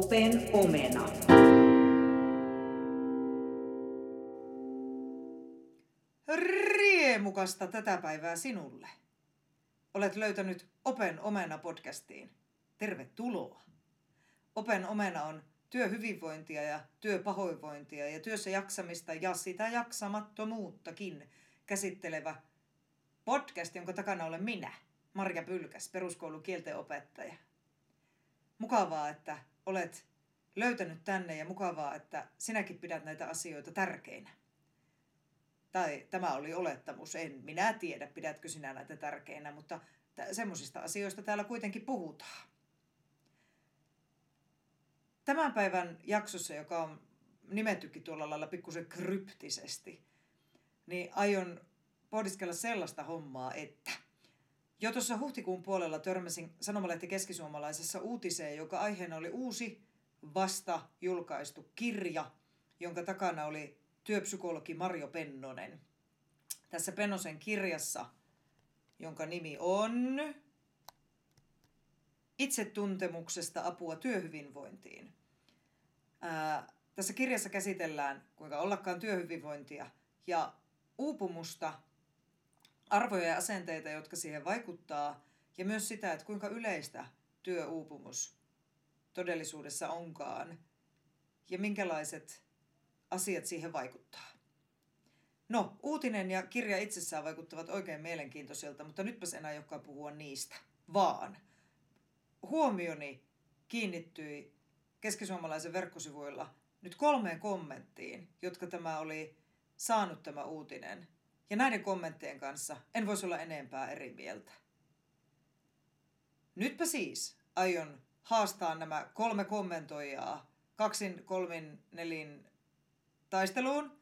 Open omena. Riemukasta tätä päivää sinulle. Olet löytänyt Open Omena podcastiin. Tervetuloa. Open Omena on työhyvinvointia ja työpahoinvointia ja työssä jaksamista ja sitä jaksamattomuuttakin käsittelevä podcast, jonka takana olen minä, Marja Pylkäs, peruskoulun kieltenopettaja. Mukavaa, että olet löytänyt tänne ja mukavaa, että sinäkin pidät näitä asioita tärkeinä. Tai tämä oli olettamus, en minä tiedä, pidätkö sinä näitä tärkeinä, mutta semmoisista asioista täällä kuitenkin puhutaan. Tämän päivän jaksossa, joka on nimettykin tuolla lailla pikkusen kryptisesti, niin aion pohdiskella sellaista hommaa, että jo tuossa huhtikuun puolella törmäsin Sanomalehti keskisuomalaisessa uutiseen, joka aiheena oli uusi vasta julkaistu kirja, jonka takana oli työpsykologi Marjo Pennonen. Tässä Pennosen kirjassa, jonka nimi on Itsetuntemuksesta apua työhyvinvointiin. Ää, tässä kirjassa käsitellään, kuinka ollakaan työhyvinvointia ja uupumusta, arvoja ja asenteita, jotka siihen vaikuttaa, ja myös sitä, että kuinka yleistä työuupumus todellisuudessa onkaan, ja minkälaiset asiat siihen vaikuttaa. No, uutinen ja kirja itsessään vaikuttavat oikein mielenkiintoisilta, mutta nytpäs en aiokaan puhua niistä, vaan huomioni kiinnittyi keskisuomalaisen verkkosivuilla nyt kolmeen kommenttiin, jotka tämä oli saanut tämä uutinen. Ja näiden kommenttien kanssa en voisi olla enempää eri mieltä. Nytpä siis aion haastaa nämä kolme kommentoijaa kaksin, kolmin, nelin taisteluun.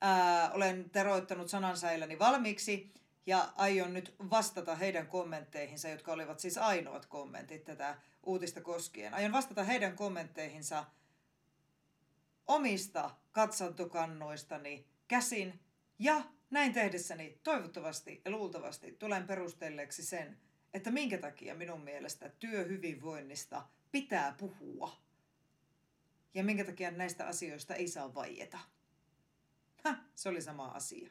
Ää, olen teroittanut sanansäiläni valmiiksi ja aion nyt vastata heidän kommentteihinsa, jotka olivat siis ainoat kommentit tätä uutista koskien. Aion vastata heidän kommentteihinsa omista katsantokannoistani käsin ja näin tehdessäni toivottavasti ja luultavasti tulen perustelleeksi sen, että minkä takia minun mielestä työhyvinvoinnista pitää puhua ja minkä takia näistä asioista ei saa vaieta. Ha, se oli sama asia.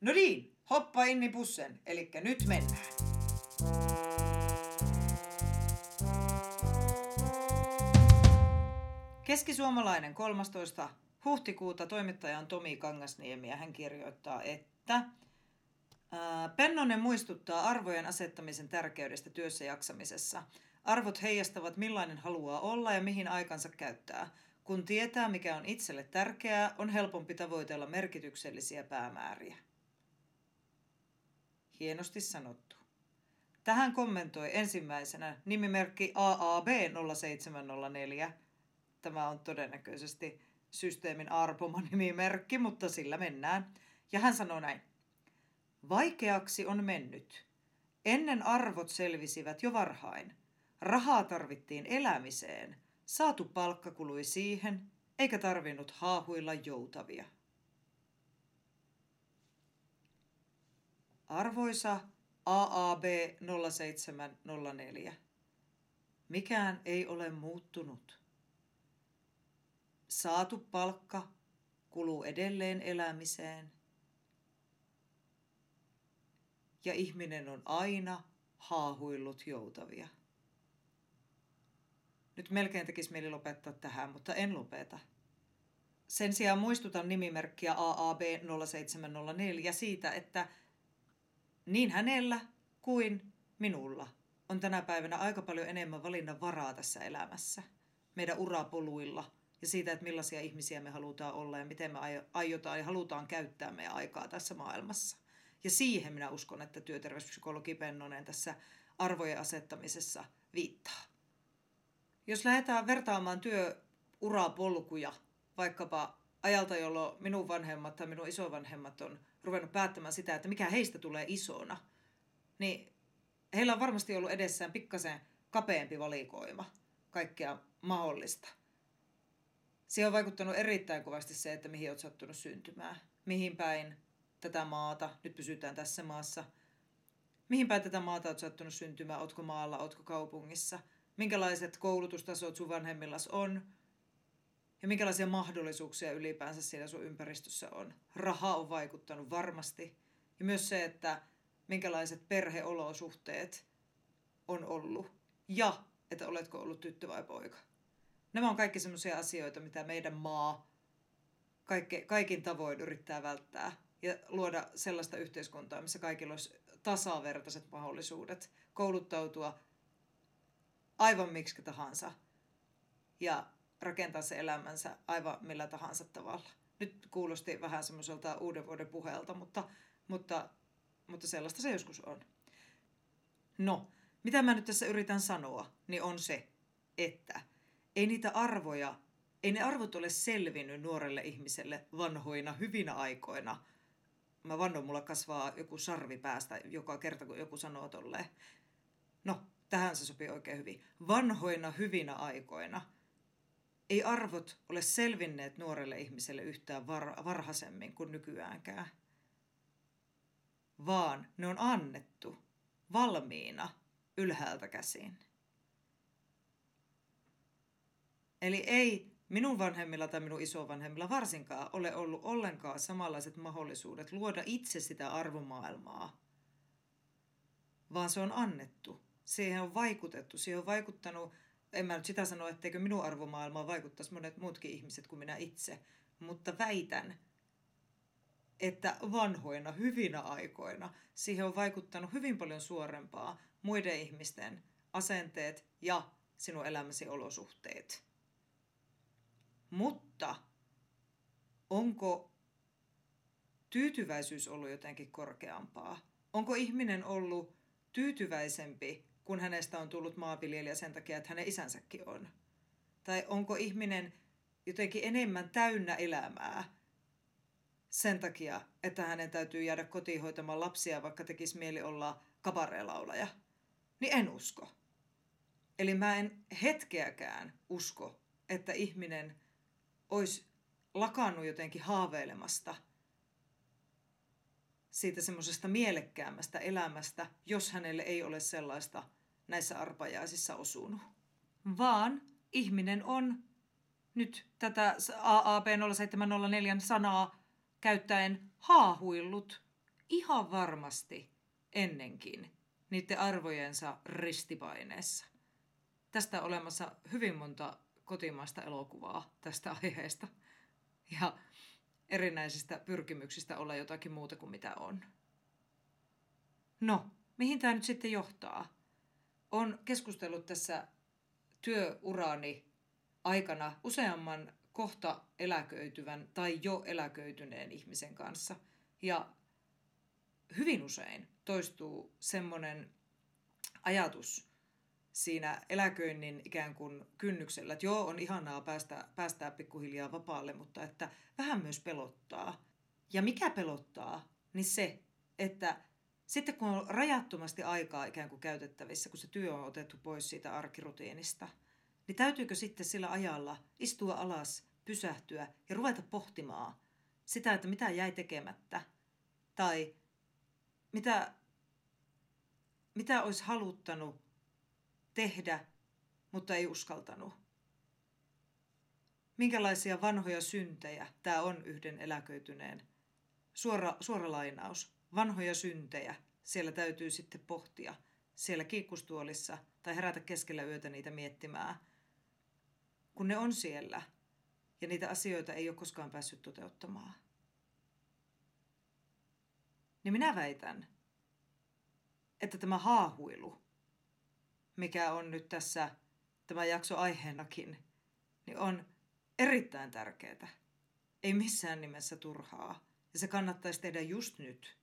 No niin, hoppa inni pussen, eli nyt mennään. Keskisuomalainen 13. huhtikuuta toimittaja on Tomi Kangasniemi ja hän kirjoittaa, että Pennonen muistuttaa arvojen asettamisen tärkeydestä työssä jaksamisessa. Arvot heijastavat millainen haluaa olla ja mihin aikansa käyttää. Kun tietää, mikä on itselle tärkeää, on helpompi tavoitella merkityksellisiä päämääriä. Hienosti sanottu. Tähän kommentoi ensimmäisenä nimimerkki AAB0704. Tämä on todennäköisesti systeemin arpoma nimimerkki, mutta sillä mennään. Ja hän sanoo näin. Vaikeaksi on mennyt. Ennen arvot selvisivät jo varhain. Rahaa tarvittiin elämiseen. Saatu palkka kului siihen, eikä tarvinnut haahuilla joutavia. Arvoisa AAB 0704. Mikään ei ole muuttunut. Saatu palkka kuluu edelleen elämiseen. Ja ihminen on aina haahuillut joutavia. Nyt melkein tekisi mieli lopettaa tähän, mutta en lopeta. Sen sijaan muistutan nimimerkkiä AAB0704 siitä, että niin hänellä kuin minulla on tänä päivänä aika paljon enemmän valinnan varaa tässä elämässä. Meidän urapoluilla ja siitä, että millaisia ihmisiä me halutaan olla ja miten me aiotaan ja halutaan käyttää meidän aikaa tässä maailmassa. Ja siihen minä uskon, että työterveyspsykologi Pennonen tässä arvojen asettamisessa viittaa. Jos lähdetään vertaamaan työurapolkuja vaikkapa ajalta, jolloin minun vanhemmat tai minun isovanhemmat on ruvennut päättämään sitä, että mikä heistä tulee isona, niin heillä on varmasti ollut edessään pikkasen kapeampi valikoima kaikkea mahdollista. Siihen on vaikuttanut erittäin kovasti se, että mihin olet sattunut syntymään. Mihin päin tätä maata, nyt pysytään tässä maassa, mihin päin tätä maata olet sattunut syntymään, ootko maalla, ootko kaupungissa – minkälaiset koulutustasot sun vanhemmillas on ja minkälaisia mahdollisuuksia ylipäänsä siellä sun ympäristössä on. Raha on vaikuttanut varmasti. Ja myös se, että minkälaiset perheolosuhteet on ollut. Ja että oletko ollut tyttö vai poika. Nämä on kaikki sellaisia asioita, mitä meidän maa kaikke, kaikin tavoin yrittää välttää ja luoda sellaista yhteiskuntaa, missä kaikilla olisi tasavertaiset mahdollisuudet kouluttautua aivan miksi tahansa ja rakentaa se elämänsä aivan millä tahansa tavalla. Nyt kuulosti vähän semmoiselta uuden vuoden puheelta, mutta, mutta, mutta sellaista se joskus on. No, mitä mä nyt tässä yritän sanoa, niin on se, että ei niitä arvoja, ei ne arvot ole selvinnyt nuorelle ihmiselle vanhoina, hyvinä aikoina. Mä vannon, mulla kasvaa joku sarvi päästä joka kerta, kun joku sanoo tolleen. No, tähän se sopii oikein hyvin. Vanhoina, hyvinä aikoina. Ei arvot ole selvinneet nuorelle ihmiselle yhtään var- varhaisemmin kuin nykyäänkään. Vaan ne on annettu valmiina ylhäältä käsin. Eli ei minun vanhemmilla tai minun isovanhemmilla varsinkaan ole ollut ollenkaan samanlaiset mahdollisuudet luoda itse sitä arvomaailmaa, vaan se on annettu. Siihen on vaikutettu, siihen on vaikuttanut, en mä nyt sitä sano, etteikö minun arvomaailmaan vaikuttaisi monet muutkin ihmiset kuin minä itse, mutta väitän, että vanhoina, hyvinä aikoina siihen on vaikuttanut hyvin paljon suorempaa muiden ihmisten asenteet ja sinun elämäsi olosuhteet. Mutta onko tyytyväisyys ollut jotenkin korkeampaa? Onko ihminen ollut tyytyväisempi, kun hänestä on tullut maanviljelijä sen takia, että hänen isänsäkin on? Tai onko ihminen jotenkin enemmän täynnä elämää sen takia, että hänen täytyy jäädä kotiin hoitamaan lapsia, vaikka tekisi mieli olla kabareelaulaja? Niin en usko. Eli mä en hetkeäkään usko, että ihminen olisi lakannut jotenkin haaveilemasta siitä semmoisesta mielekkäämmästä elämästä, jos hänelle ei ole sellaista näissä arpajaisissa osunut. Vaan ihminen on nyt tätä AAP 0704 sanaa käyttäen haahuillut ihan varmasti ennenkin niiden arvojensa ristipaineessa. Tästä olemassa hyvin monta kotimaista elokuvaa tästä aiheesta ja erinäisistä pyrkimyksistä olla jotakin muuta kuin mitä on. No, mihin tämä nyt sitten johtaa? On keskustellut tässä työurani aikana useamman kohta eläköityvän tai jo eläköityneen ihmisen kanssa. Ja hyvin usein toistuu semmoinen ajatus, siinä eläköinnin ikään kuin kynnyksellä, että joo, on ihanaa päästä, päästää pikkuhiljaa vapaalle, mutta että vähän myös pelottaa. Ja mikä pelottaa, niin se, että sitten kun on rajattomasti aikaa ikään kuin käytettävissä, kun se työ on otettu pois siitä arkirutiinista, niin täytyykö sitten sillä ajalla istua alas, pysähtyä ja ruveta pohtimaan sitä, että mitä jäi tekemättä tai mitä, mitä olisi haluttanut tehdä, mutta ei uskaltanut. Minkälaisia vanhoja syntejä tämä on yhden eläköityneen? Suora, suora lainaus. Vanhoja syntejä siellä täytyy sitten pohtia siellä kiikkustuolissa tai herätä keskellä yötä niitä miettimään. Kun ne on siellä ja niitä asioita ei ole koskaan päässyt toteuttamaan. Niin minä väitän, että tämä haahuilu mikä on nyt tässä tämä jakso aiheenakin, niin on erittäin tärkeää. Ei missään nimessä turhaa. Ja se kannattaisi tehdä just nyt,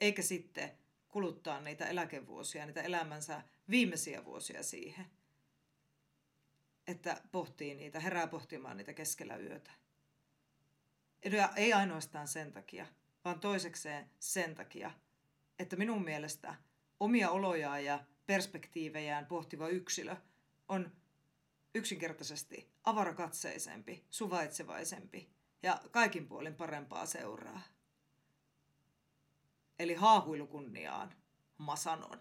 eikä sitten kuluttaa niitä eläkevuosia, niitä elämänsä viimeisiä vuosia siihen, että pohtii niitä, herää pohtimaan niitä keskellä yötä. Ja ei ainoastaan sen takia, vaan toisekseen sen takia, että minun mielestä omia olojaan ja perspektiivejään pohtiva yksilö on yksinkertaisesti avarakatseisempi, suvaitsevaisempi ja kaikin puolin parempaa seuraa. Eli haahuilukunniaan mä sanon.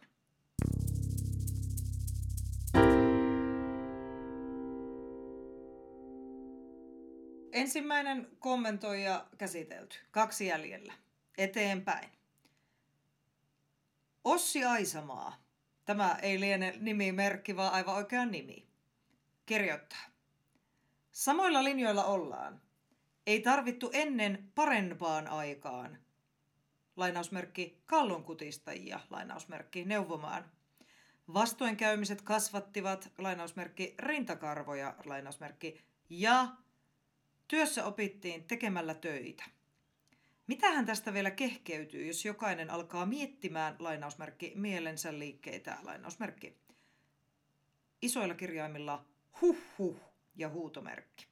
Ensimmäinen kommentoija käsitelty. Kaksi jäljellä. Eteenpäin. Ossi Aisamaa Tämä ei liene nimimerkki, vaan aivan oikea nimi. Kirjoittaa. Samoilla linjoilla ollaan. Ei tarvittu ennen parempaan aikaan. Lainausmerkki kallonkutistajia, lainausmerkki neuvomaan. Vastoinkäymiset kasvattivat, lainausmerkki rintakarvoja, lainausmerkki, ja työssä opittiin tekemällä töitä. Mitähän tästä vielä kehkeytyy, jos jokainen alkaa miettimään, lainausmerkki, mielensä liikkeitä, lainausmerkki. Isoilla kirjaimilla huh huh ja huutomerkki.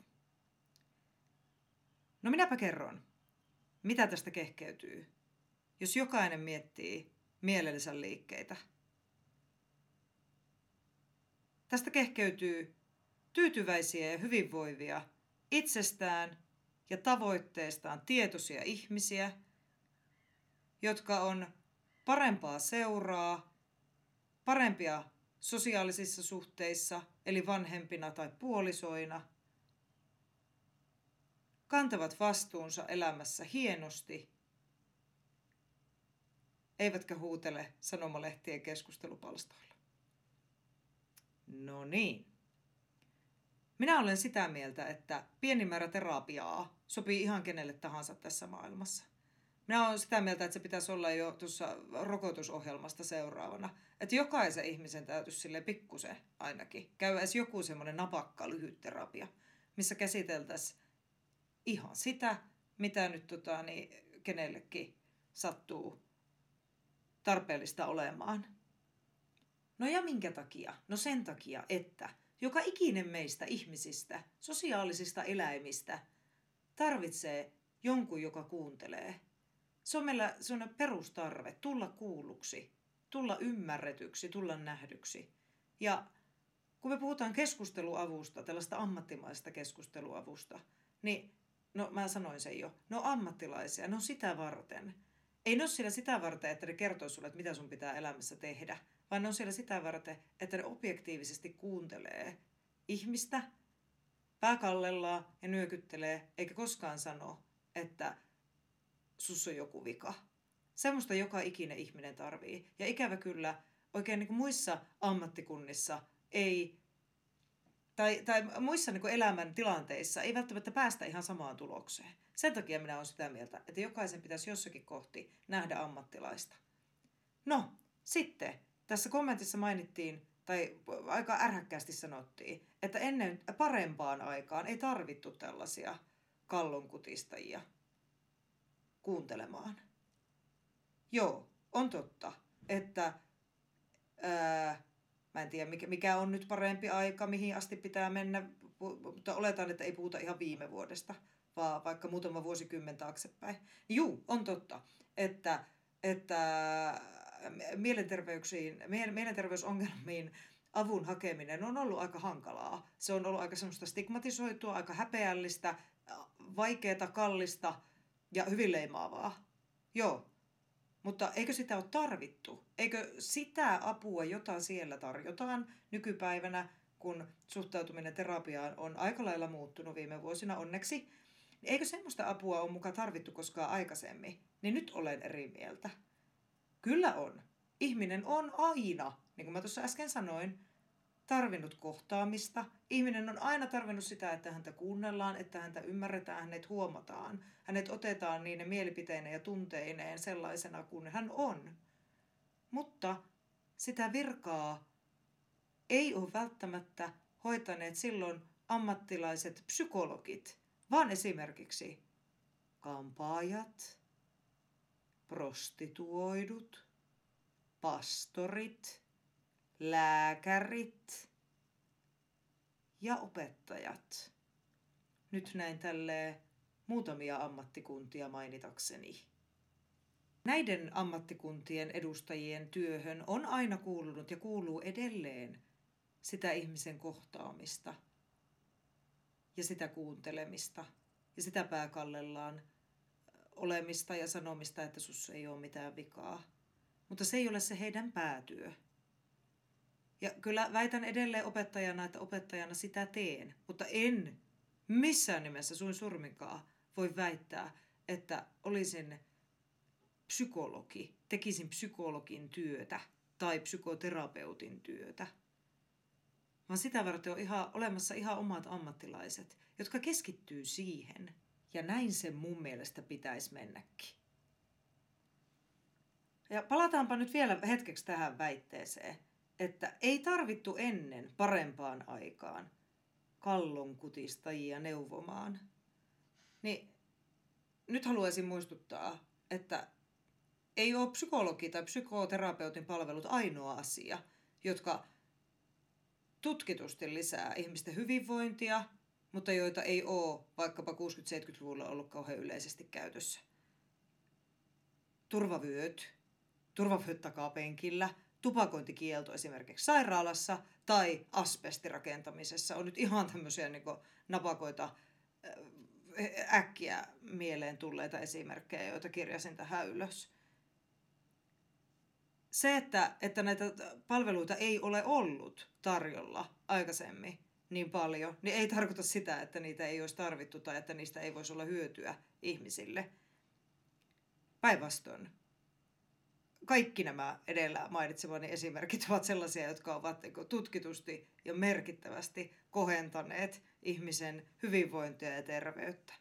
No minäpä kerron, mitä tästä kehkeytyy, jos jokainen miettii mielensä liikkeitä. Tästä kehkeytyy tyytyväisiä ja hyvinvoivia, itsestään ja tavoitteestaan tietoisia ihmisiä, jotka on parempaa seuraa, parempia sosiaalisissa suhteissa, eli vanhempina tai puolisoina, kantavat vastuunsa elämässä hienosti, eivätkä huutele sanomalehtien keskustelupalstoilla. No niin. Minä olen sitä mieltä, että pieni määrä terapiaa sopii ihan kenelle tahansa tässä maailmassa. Minä olen sitä mieltä, että se pitäisi olla jo tuossa rokotusohjelmasta seuraavana. Että jokaisen ihmisen täytyisi sille pikkusen ainakin käydä edes joku semmoinen napakka lyhyt terapia, missä käsiteltäisiin ihan sitä, mitä nyt tota, niin, kenellekin sattuu tarpeellista olemaan. No ja minkä takia? No sen takia, että joka ikinen meistä ihmisistä, sosiaalisista eläimistä, tarvitsee jonkun, joka kuuntelee. Se on meillä sellainen perustarve, tulla kuulluksi, tulla ymmärretyksi, tulla nähdyksi. Ja kun me puhutaan keskusteluavusta, tällaista ammattimaista keskusteluavusta, niin no mä sanoin sen jo, ne on ammattilaisia, ne on sitä varten. Ei ne ole sitä varten, että ne kertoisivat sulle, että mitä sun pitää elämässä tehdä, vaan ne on siellä sitä varten, että ne objektiivisesti kuuntelee ihmistä, pääkallellaan ja nyökyttelee, eikä koskaan sano, että sus on joku vika. Semmoista joka ikinen ihminen tarvii. Ja ikävä kyllä, oikein niin kuin muissa ammattikunnissa ei, tai, tai muissa niin kuin elämän tilanteissa ei välttämättä päästä ihan samaan tulokseen. Sen takia minä olen sitä mieltä, että jokaisen pitäisi jossakin kohti nähdä ammattilaista. No, sitten tässä kommentissa mainittiin, tai aika ärhäkkäästi sanottiin, että ennen parempaan aikaan ei tarvittu tällaisia kallonkutistajia kuuntelemaan. Joo, on totta, että ää, mä en tiedä mikä, mikä on nyt parempi aika, mihin asti pitää mennä, mutta oletan, että ei puhuta ihan viime vuodesta, vaan vaikka muutama vuosikymmen taaksepäin. Juu, on totta, että, että mielenterveyksiin, mielenterveysongelmiin avun hakeminen on ollut aika hankalaa. Se on ollut aika semmoista stigmatisoitua, aika häpeällistä, vaikeaa, kallista ja hyvin leimaavaa. Joo, mutta eikö sitä ole tarvittu? Eikö sitä apua, jota siellä tarjotaan nykypäivänä, kun suhtautuminen terapiaan on aika lailla muuttunut viime vuosina onneksi, eikö semmoista apua ole mukaan tarvittu koskaan aikaisemmin? Niin nyt olen eri mieltä. Kyllä on. Ihminen on aina, niin kuin mä tuossa äsken sanoin, tarvinnut kohtaamista. Ihminen on aina tarvinnut sitä, että häntä kuunnellaan, että häntä ymmärretään, hänet huomataan. Hänet otetaan niiden mielipiteineen ja tunteineen sellaisena kuin hän on. Mutta sitä virkaa ei ole välttämättä hoitaneet silloin ammattilaiset psykologit, vaan esimerkiksi kampaajat, prostituoidut, pastorit, lääkärit ja opettajat. Nyt näin tälle muutamia ammattikuntia mainitakseni. Näiden ammattikuntien edustajien työhön on aina kuulunut ja kuuluu edelleen sitä ihmisen kohtaamista ja sitä kuuntelemista ja sitä pääkallellaan olemista ja sanomista, että sus ei ole mitään vikaa. Mutta se ei ole se heidän päätyö. Ja kyllä väitän edelleen opettajana, että opettajana sitä teen, mutta en missään nimessä suin surminkaan voi väittää, että olisin psykologi, tekisin psykologin työtä tai psykoterapeutin työtä. Vaan sitä varten on ihan, olemassa ihan omat ammattilaiset, jotka keskittyy siihen. Ja näin se mun mielestä pitäisi mennäkin. Ja palataanpa nyt vielä hetkeksi tähän väitteeseen, että ei tarvittu ennen parempaan aikaan kallonkutistajia neuvomaan. Niin nyt haluaisin muistuttaa, että ei ole psykologi tai psykoterapeutin palvelut ainoa asia, jotka tutkitusti lisää ihmisten hyvinvointia, mutta joita ei ole vaikkapa 60-70-luvulla ollut kauhean yleisesti käytössä. Turvavyöt, turvavyöt takapenkillä, tupakointikielto esimerkiksi sairaalassa tai asbestirakentamisessa on nyt ihan tämmöisiä niin napakoita äkkiä mieleen tulleita esimerkkejä, joita kirjasin tähän ylös. Se, että, että näitä palveluita ei ole ollut tarjolla aikaisemmin niin paljon, niin ei tarkoita sitä, että niitä ei olisi tarvittu tai että niistä ei voisi olla hyötyä ihmisille. Päinvastoin. Kaikki nämä edellä mainitsemani esimerkit ovat sellaisia, jotka ovat niin tutkitusti ja merkittävästi kohentaneet ihmisen hyvinvointia ja terveyttä.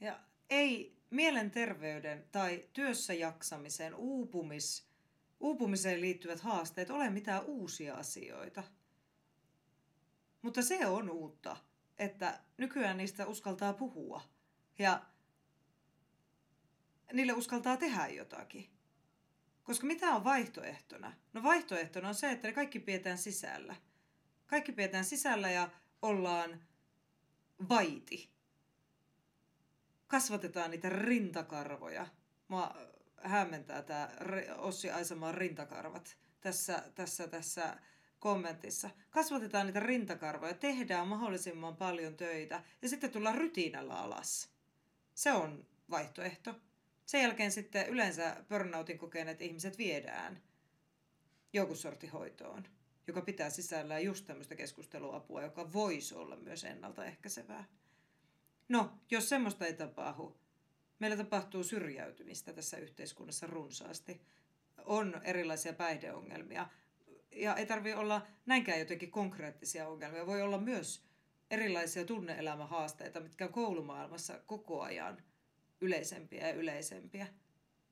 Ja ei mielenterveyden tai työssä jaksamisen uupumis, uupumiseen liittyvät haasteet ole mitään uusia asioita. Mutta se on uutta, että nykyään niistä uskaltaa puhua ja niille uskaltaa tehdä jotakin. Koska mitä on vaihtoehtona? No vaihtoehtona on se, että ne kaikki pidetään sisällä. Kaikki pidetään sisällä ja ollaan vaiti. Kasvatetaan niitä rintakarvoja. Mua hämmentää tämä Ossi Aisamaan rintakarvat tässä, tässä, tässä kommentissa. Kasvatetaan niitä rintakarvoja, tehdään mahdollisimman paljon töitä ja sitten tullaan rytiinällä alas. Se on vaihtoehto. Sen jälkeen sitten yleensä burnoutin kokeneet ihmiset viedään joku sorti hoitoon joka pitää sisällään just tämmöistä keskusteluapua, joka voisi olla myös ennaltaehkäisevää. No, jos semmoista ei tapahdu, meillä tapahtuu syrjäytymistä tässä yhteiskunnassa runsaasti. On erilaisia päihdeongelmia. Ja ei tarvi olla näinkään jotenkin konkreettisia ongelmia. Voi olla myös erilaisia tunneelämähaasteita, mitkä on koulumaailmassa koko ajan yleisempiä ja yleisempiä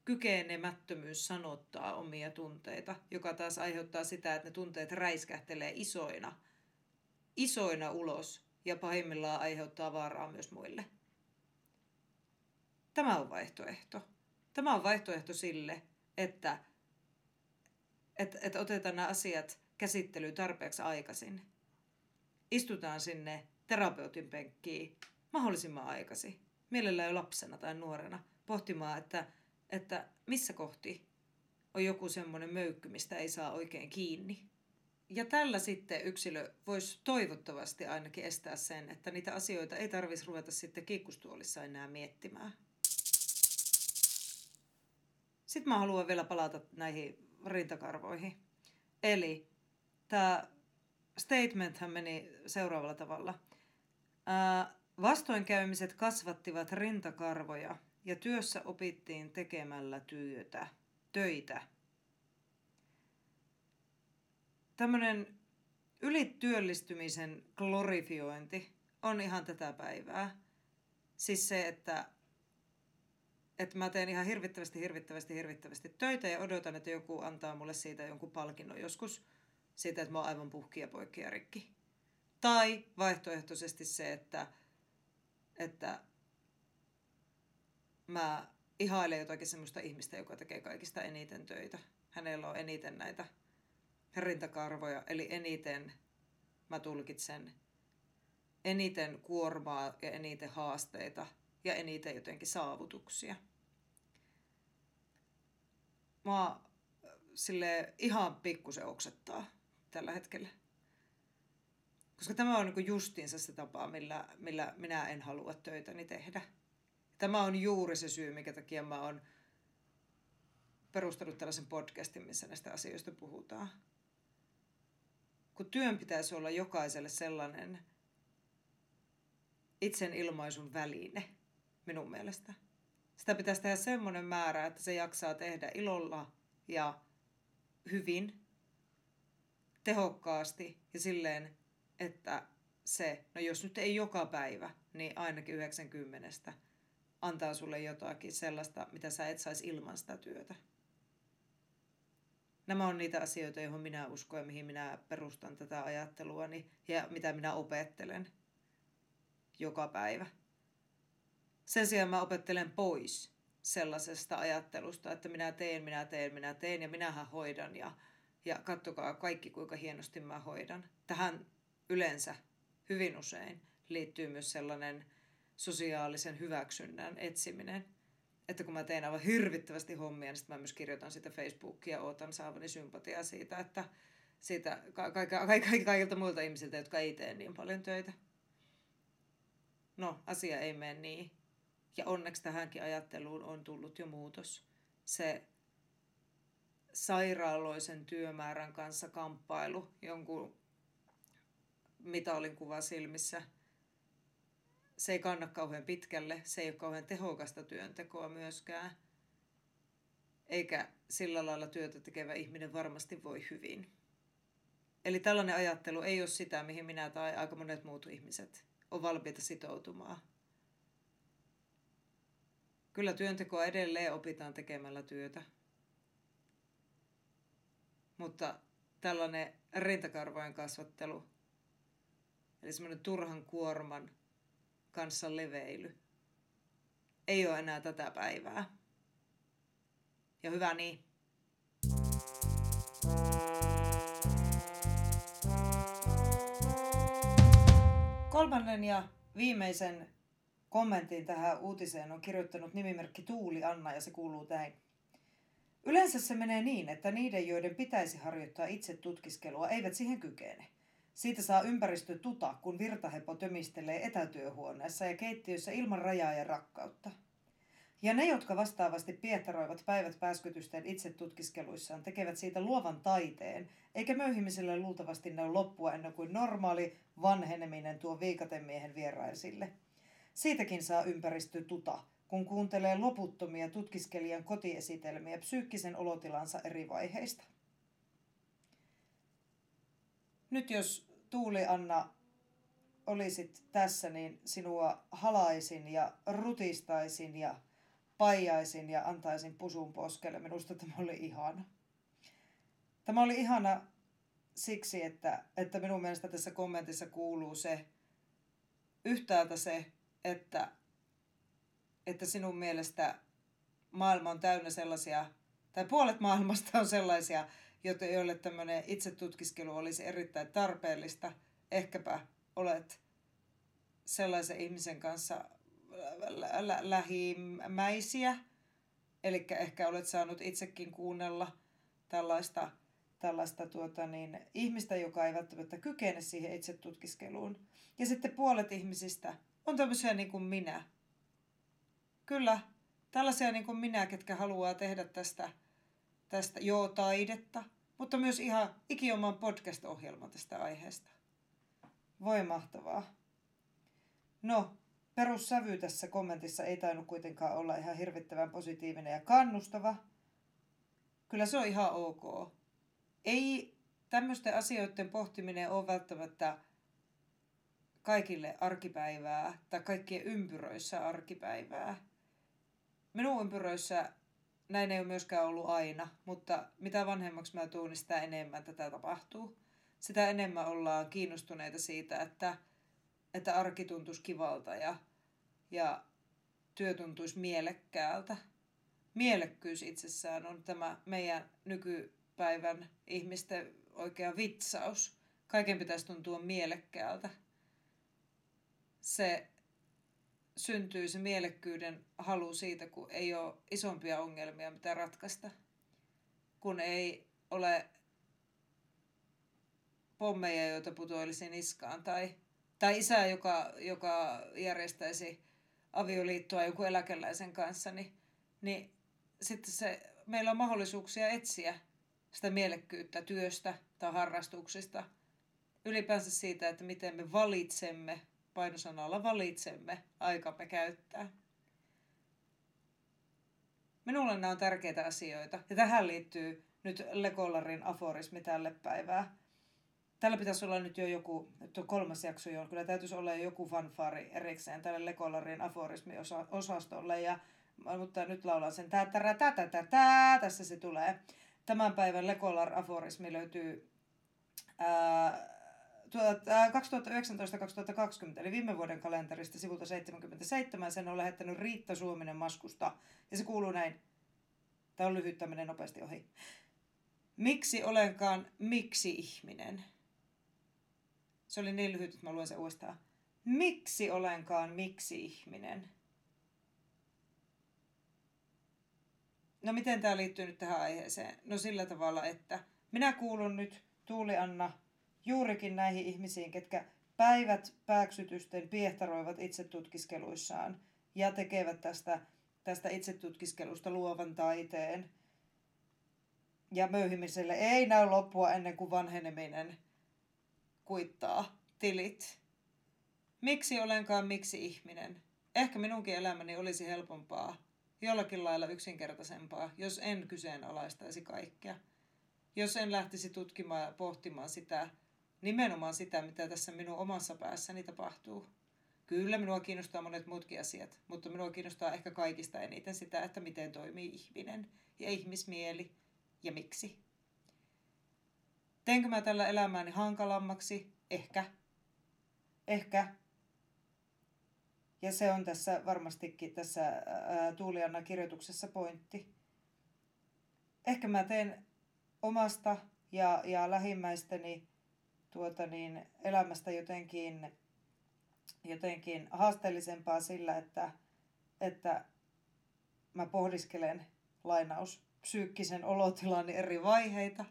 kykenemättömyys sanottaa omia tunteita, joka taas aiheuttaa sitä, että ne tunteet räiskähtelee isoina, isoina ulos ja pahimmillaan aiheuttaa vaaraa myös muille. Tämä on vaihtoehto. Tämä on vaihtoehto sille, että, että, että otetaan nämä asiat käsittelyyn tarpeeksi aikaisin. Istutaan sinne terapeutin penkkiin mahdollisimman aikaisin, mielellään jo lapsena tai nuorena, pohtimaan, että – että missä kohti on joku semmoinen möykky, mistä ei saa oikein kiinni. Ja tällä sitten yksilö voisi toivottavasti ainakin estää sen, että niitä asioita ei tarvitsisi ruveta sitten kiikkustuolissa enää miettimään. Sitten mä haluan vielä palata näihin rintakarvoihin. Eli tämä statementhän meni seuraavalla tavalla. Ää, vastoinkäymiset kasvattivat rintakarvoja – ja työssä opittiin tekemällä työtä, töitä. Tämmöinen ylityöllistymisen glorifiointi on ihan tätä päivää. Siis se, että, että mä teen ihan hirvittävästi, hirvittävästi, hirvittävästi töitä ja odotan, että joku antaa mulle siitä jonkun palkinnon joskus siitä, että mä oon aivan puhki ja poikki ja rikki. Tai vaihtoehtoisesti se, että, että mä ihailen jotakin semmoista ihmistä, joka tekee kaikista eniten töitä. Hänellä on eniten näitä rintakarvoja, eli eniten, mä tulkitsen, eniten kuormaa ja eniten haasteita ja eniten jotenkin saavutuksia. Mä sille ihan pikkusen oksettaa tällä hetkellä. Koska tämä on niin justiinsa se tapa, millä, millä minä en halua töitäni tehdä. Tämä on juuri se syy, minkä takia mä oon perustanut tällaisen podcastin, missä näistä asioista puhutaan. Kun työn pitäisi olla jokaiselle sellainen itsen ilmaisun väline, minun mielestä. Sitä pitäisi tehdä semmoinen määrä, että se jaksaa tehdä ilolla ja hyvin, tehokkaasti ja silleen, että se, no jos nyt ei joka päivä, niin ainakin 90 antaa sulle jotakin sellaista, mitä sä et saisi ilman sitä työtä. Nämä on niitä asioita, joihin minä uskon ja mihin minä perustan tätä ajatteluani ja mitä minä opettelen joka päivä. Sen sijaan mä opettelen pois sellaisesta ajattelusta, että minä teen, minä teen, minä teen ja minähän hoidan ja, ja kattokaa kaikki kuinka hienosti mä hoidan. Tähän yleensä hyvin usein liittyy myös sellainen sosiaalisen hyväksynnän etsiminen. Että kun mä teen aivan hirvittävästi hommia, niin sitten mä myös kirjoitan sitä Facebookia ja ootan saavani sympatiaa siitä, että siitä ka- ka- ka- ka- kaikilta muilta ihmisiltä, jotka ei tee niin paljon töitä. No, asia ei mene niin. Ja onneksi tähänkin ajatteluun on tullut jo muutos. Se sairaaloisen työmäärän kanssa kamppailu jonkun mitalin kuva silmissä, se ei kanna kauhean pitkälle, se ei ole kauhean tehokasta työntekoa myöskään. Eikä sillä lailla työtä tekevä ihminen varmasti voi hyvin. Eli tällainen ajattelu ei ole sitä, mihin minä tai aika monet muut ihmiset on valmiita sitoutumaan. Kyllä työntekoa edelleen opitaan tekemällä työtä. Mutta tällainen rintakarvojen kasvattelu, eli semmoinen turhan kuorman kanssa leveily, ei ole enää tätä päivää. Ja hyvä niin. Kolmannen ja viimeisen kommentin tähän uutiseen on kirjoittanut nimimerkki Tuuli Anna ja se kuuluu näin. Yleensä se menee niin, että niiden, joiden pitäisi harjoittaa itse tutkiskelua, eivät siihen kykene. Siitä saa ympäristö tuta, kun virtahepo tömistelee etätyöhuoneessa ja keittiössä ilman rajaa ja rakkautta. Ja ne, jotka vastaavasti piehtaroivat päivät pääskytysten itse tutkiskeluissaan, tekevät siitä luovan taiteen, eikä möyhimiselle luultavasti on loppua ennen kuin normaali vanheneminen tuo viikatemiehen vieraisille. Siitäkin saa ympäristö tuta, kun kuuntelee loputtomia tutkiskelijan kotiesitelmiä psyykkisen olotilansa eri vaiheista. Nyt jos Tuuli Anna olisit tässä, niin sinua halaisin ja rutistaisin ja paijaisin ja antaisin pusun poskelle. Minusta tämä oli ihana. Tämä oli ihana siksi, että, että minun mielestä tässä kommentissa kuuluu se, yhtäältä se, että, että sinun mielestä maailma on täynnä sellaisia, tai puolet maailmasta on sellaisia, joille tämmöinen itsetutkiskelu olisi erittäin tarpeellista. Ehkäpä olet sellaisen ihmisen kanssa lä- lä- lähimmäisiä, eli ehkä olet saanut itsekin kuunnella tällaista, tällaista tuota niin, ihmistä, joka ei välttämättä kykene siihen itsetutkiskeluun. Ja sitten puolet ihmisistä on tämmöisiä niin kuin minä. Kyllä, tällaisia niin kuin minä, ketkä haluaa tehdä tästä, tästä joo taidetta, mutta myös ihan ikioman podcast-ohjelma tästä aiheesta. Voi mahtavaa. No, perussävy tässä kommentissa ei tainnut kuitenkaan olla ihan hirvittävän positiivinen ja kannustava. Kyllä se on ihan ok. Ei tämmöisten asioiden pohtiminen ole välttämättä kaikille arkipäivää tai kaikkien ympyröissä arkipäivää. Minun ympyröissä näin ei ole myöskään ollut aina, mutta mitä vanhemmaksi mä tuun, niin sitä enemmän tätä tapahtuu. Sitä enemmän ollaan kiinnostuneita siitä, että, että arki tuntuisi kivalta ja, ja työ tuntuisi mielekkäältä. Mielekkyys itsessään on tämä meidän nykypäivän ihmisten oikea vitsaus. Kaiken pitäisi tuntua mielekkäältä se syntyy se mielekkyyden halu siitä, kun ei ole isompia ongelmia, mitä ratkaista. Kun ei ole pommeja, joita putoilisi niskaan, tai, tai isä, joka, joka järjestäisi avioliittoa joku eläkeläisen kanssa, niin, niin sitten se, meillä on mahdollisuuksia etsiä sitä mielekkyyttä työstä tai harrastuksista, ylipäänsä siitä, että miten me valitsemme painosanalla valitsemme aikamme käyttää. Minulle nämä on tärkeitä asioita. Ja tähän liittyy nyt Legollarin aforismi tälle päivää. Tällä pitäisi olla nyt jo joku, nyt on kolmas jakso jo, kyllä täytyisi olla joku fanfari erikseen tälle Legollarin aforismi-osastolle. Ja, mutta nyt laulan sen tää, tää, tää, tää, tää, tää, tässä se tulee. Tämän päivän Legolar aforismi löytyy ää, 2019-2020, eli viime vuoden kalenterista sivulta 77, sen on lähettänyt Riitta Suominen Maskusta, ja se kuuluu näin. Tämä on lyhyt, tämmöinen nopeasti ohi. Miksi olenkaan miksi ihminen? Se oli niin lyhyt, että mä luen sen uudestaan. Miksi olenkaan miksi ihminen? No miten tämä liittyy nyt tähän aiheeseen? No sillä tavalla, että minä kuulun nyt Tuuli Anna juurikin näihin ihmisiin, ketkä päivät pääksytysten piehtaroivat itsetutkiskeluissaan ja tekevät tästä, tästä itsetutkiskelusta luovan taiteen. Ja möyhimiselle ei näy loppua ennen kuin vanheneminen kuittaa tilit. Miksi olenkaan miksi ihminen? Ehkä minunkin elämäni olisi helpompaa, jollakin lailla yksinkertaisempaa, jos en kyseenalaistaisi kaikkea. Jos en lähtisi tutkimaan ja pohtimaan sitä, nimenomaan sitä, mitä tässä minun omassa päässäni tapahtuu. Kyllä minua kiinnostaa monet muutkin asiat, mutta minua kiinnostaa ehkä kaikista eniten sitä, että miten toimii ihminen ja ihmismieli ja miksi. Teenkö mä tällä elämääni hankalammaksi? Ehkä. Ehkä. Ja se on tässä varmastikin tässä Tuulianna kirjoituksessa pointti. Ehkä mä teen omasta ja, ja lähimmäisteni tuota niin, elämästä jotenkin, jotenkin haasteellisempaa sillä, että, että mä pohdiskelen lainaus psyykkisen olotilan eri vaiheita.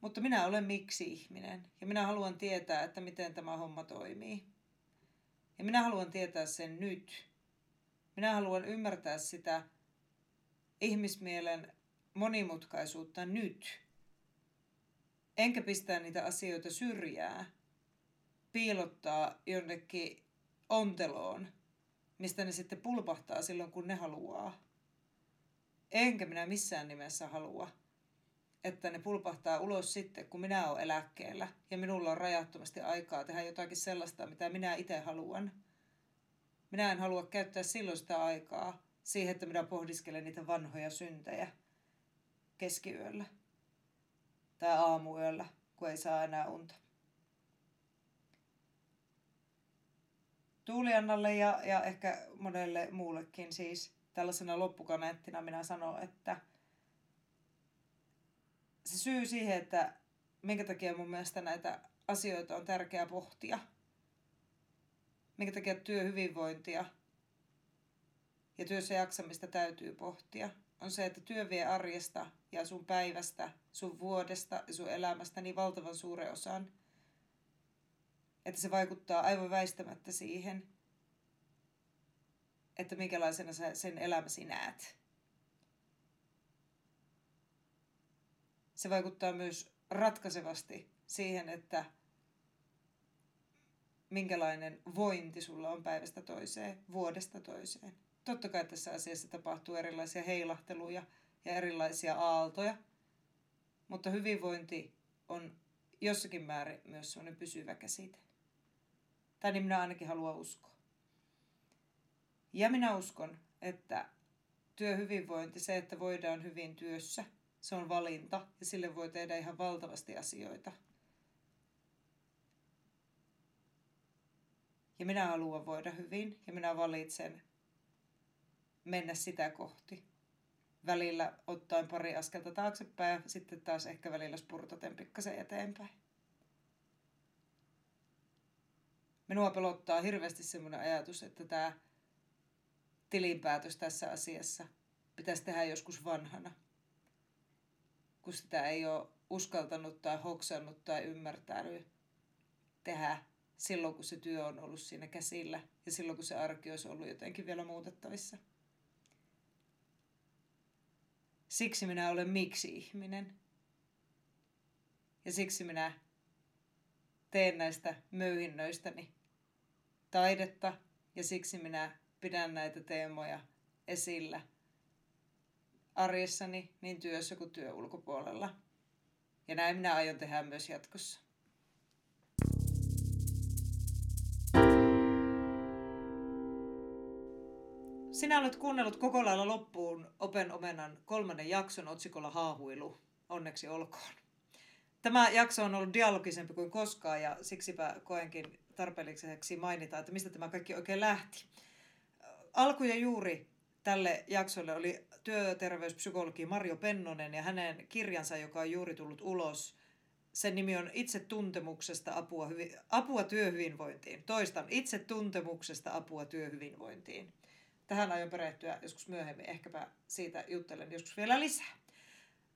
Mutta minä olen miksi ihminen ja minä haluan tietää, että miten tämä homma toimii. Ja minä haluan tietää sen nyt. Minä haluan ymmärtää sitä ihmismielen monimutkaisuutta nyt enkä pistää niitä asioita syrjää, piilottaa jonnekin onteloon, mistä ne sitten pulpahtaa silloin, kun ne haluaa. Enkä minä missään nimessä halua, että ne pulpahtaa ulos sitten, kun minä olen eläkkeellä ja minulla on rajattomasti aikaa tehdä jotakin sellaista, mitä minä itse haluan. Minä en halua käyttää silloin sitä aikaa siihen, että minä pohdiskelen niitä vanhoja syntejä keskiyöllä tai aamuyöllä, kun ei saa enää unta. Tuuliannalle ja, ja ehkä monelle muullekin siis tällaisena loppukaneettina minä sanon, että se syy siihen, että minkä takia mun mielestä näitä asioita on tärkeää pohtia, minkä takia työhyvinvointia ja työssä jaksamista täytyy pohtia, on se, että työ vie arjesta ja sun päivästä, sun vuodesta ja sun elämästä niin valtavan suuren osan, että se vaikuttaa aivan väistämättä siihen, että minkälaisena sä sen elämäsi näet. Se vaikuttaa myös ratkaisevasti siihen, että minkälainen vointi sulla on päivästä toiseen, vuodesta toiseen. Totta kai tässä asiassa tapahtuu erilaisia heilahteluja ja erilaisia aaltoja, mutta hyvinvointi on jossakin määrin myös sellainen pysyvä käsite. Tai niin minä ainakin haluan uskoa. Ja minä uskon, että työhyvinvointi, se, että voidaan hyvin työssä, se on valinta ja sille voi tehdä ihan valtavasti asioita. Ja minä haluan voida hyvin ja minä valitsen mennä sitä kohti. Välillä ottaen pari askelta taaksepäin ja sitten taas ehkä välillä spurtaten pikkasen eteenpäin. Minua pelottaa hirveästi semmoinen ajatus, että tämä tilinpäätös tässä asiassa pitäisi tehdä joskus vanhana. Kun sitä ei ole uskaltanut tai hoksannut tai ymmärtänyt tehdä silloin, kun se työ on ollut siinä käsillä ja silloin, kun se arki olisi ollut jotenkin vielä muutettavissa. Siksi minä olen miksi-ihminen. Ja siksi minä teen näistä möyhinnöistäni taidetta ja siksi minä pidän näitä teemoja esillä arjessani niin työssä kuin työ ulkopuolella. Ja näin minä aion tehdä myös jatkossa. Sinä olet kuunnellut koko lailla loppuun Open Omenan kolmannen jakson otsikolla Haahuilu. Onneksi olkoon. Tämä jakso on ollut dialogisempi kuin koskaan ja siksipä koenkin tarpeelliseksi mainita, että mistä tämä kaikki oikein lähti. Alku ja juuri tälle jaksolle oli työterveyspsykologi Marjo Pennonen ja hänen kirjansa, joka on juuri tullut ulos. Sen nimi on Itsetuntemuksesta apua, hyvi, apua työhyvinvointiin. Toistan, Itsetuntemuksesta apua työhyvinvointiin. Tähän aion perehtyä joskus myöhemmin, ehkäpä siitä juttelen joskus vielä lisää.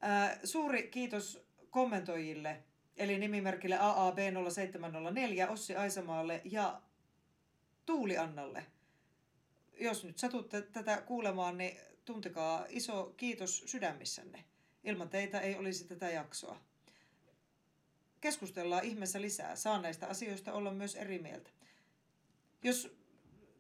Ää, suuri kiitos kommentoijille, eli nimimerkille AAB0704, Ossi Aisamaalle ja Tuuli Annalle. Jos nyt satutte tätä kuulemaan, niin tuntekaa iso kiitos sydämissänne. Ilman teitä ei olisi tätä jaksoa. Keskustellaan ihmeessä lisää. Saa näistä asioista olla myös eri mieltä. Jos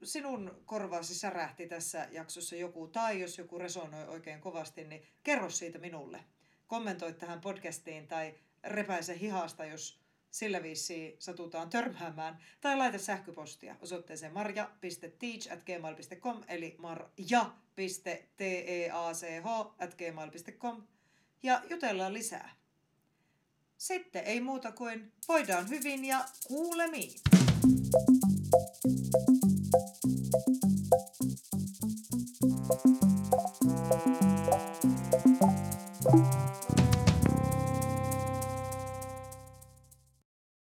sinun korvaasi särähti tässä jaksossa joku, tai jos joku resonoi oikein kovasti, niin kerro siitä minulle. Kommentoi tähän podcastiin tai repäise hihasta, jos sillä viisi satutaan törmäämään, tai laita sähköpostia osoitteeseen marja.teach.gmail.com eli marja.teach.gmail.com ja jutellaan lisää. Sitten ei muuta kuin voidaan hyvin ja kuulemiin. Thank you.